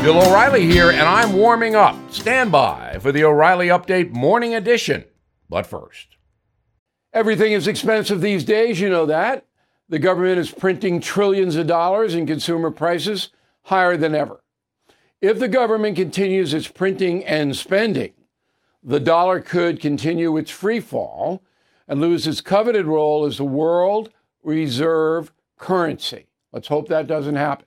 Bill O'Reilly here, and I'm warming up. Stand by for the O'Reilly Update Morning Edition. But first, everything is expensive these days, you know that. The government is printing trillions of dollars and consumer prices higher than ever. If the government continues its printing and spending, the dollar could continue its free fall and lose its coveted role as the world reserve currency. Let's hope that doesn't happen.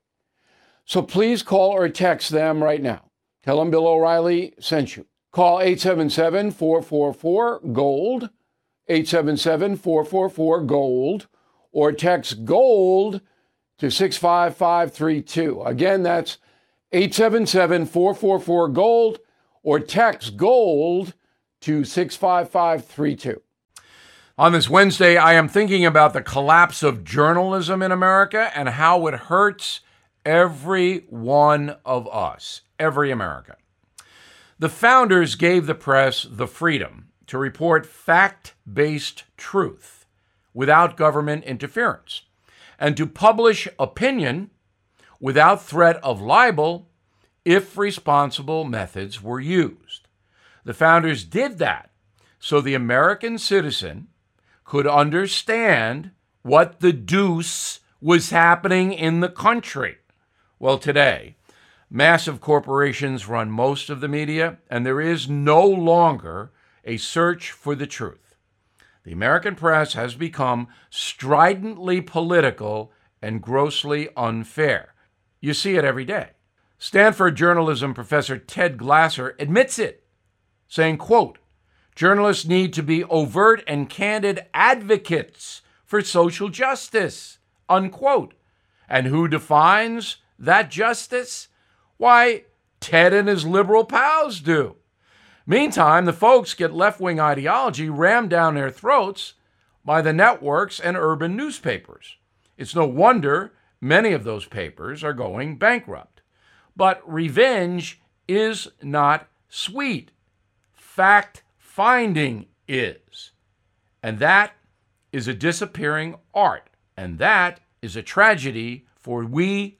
So please call or text them right now. Tell them Bill O'Reilly sent you. Call 877 444 GOLD, 877 444 GOLD, or text GOLD to 65532. Again, that's 877 444 GOLD, or text GOLD to 65532. On this Wednesday, I am thinking about the collapse of journalism in America and how it hurts every one of us, every American. The founders gave the press the freedom to report fact based truth without government interference and to publish opinion without threat of libel if responsible methods were used. The founders did that so the American citizen could understand what the deuce was happening in the country. Well, today, massive corporations run most of the media, and there is no longer a search for the truth. The American press has become stridently political and grossly unfair. You see it every day. Stanford journalism professor Ted Glasser admits it, saying, quote, journalists need to be overt and candid advocates for social justice, unquote. And who defines that justice? Why, Ted and his liberal pals do. Meantime, the folks get left wing ideology rammed down their throats by the networks and urban newspapers. It's no wonder many of those papers are going bankrupt. But revenge is not sweet. Fact finding is. And that is a disappearing art. And that is a tragedy for we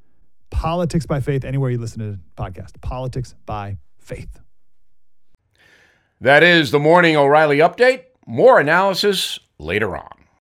Politics by Faith, anywhere you listen to the podcast. Politics by Faith. That is the Morning O'Reilly Update. More analysis later on.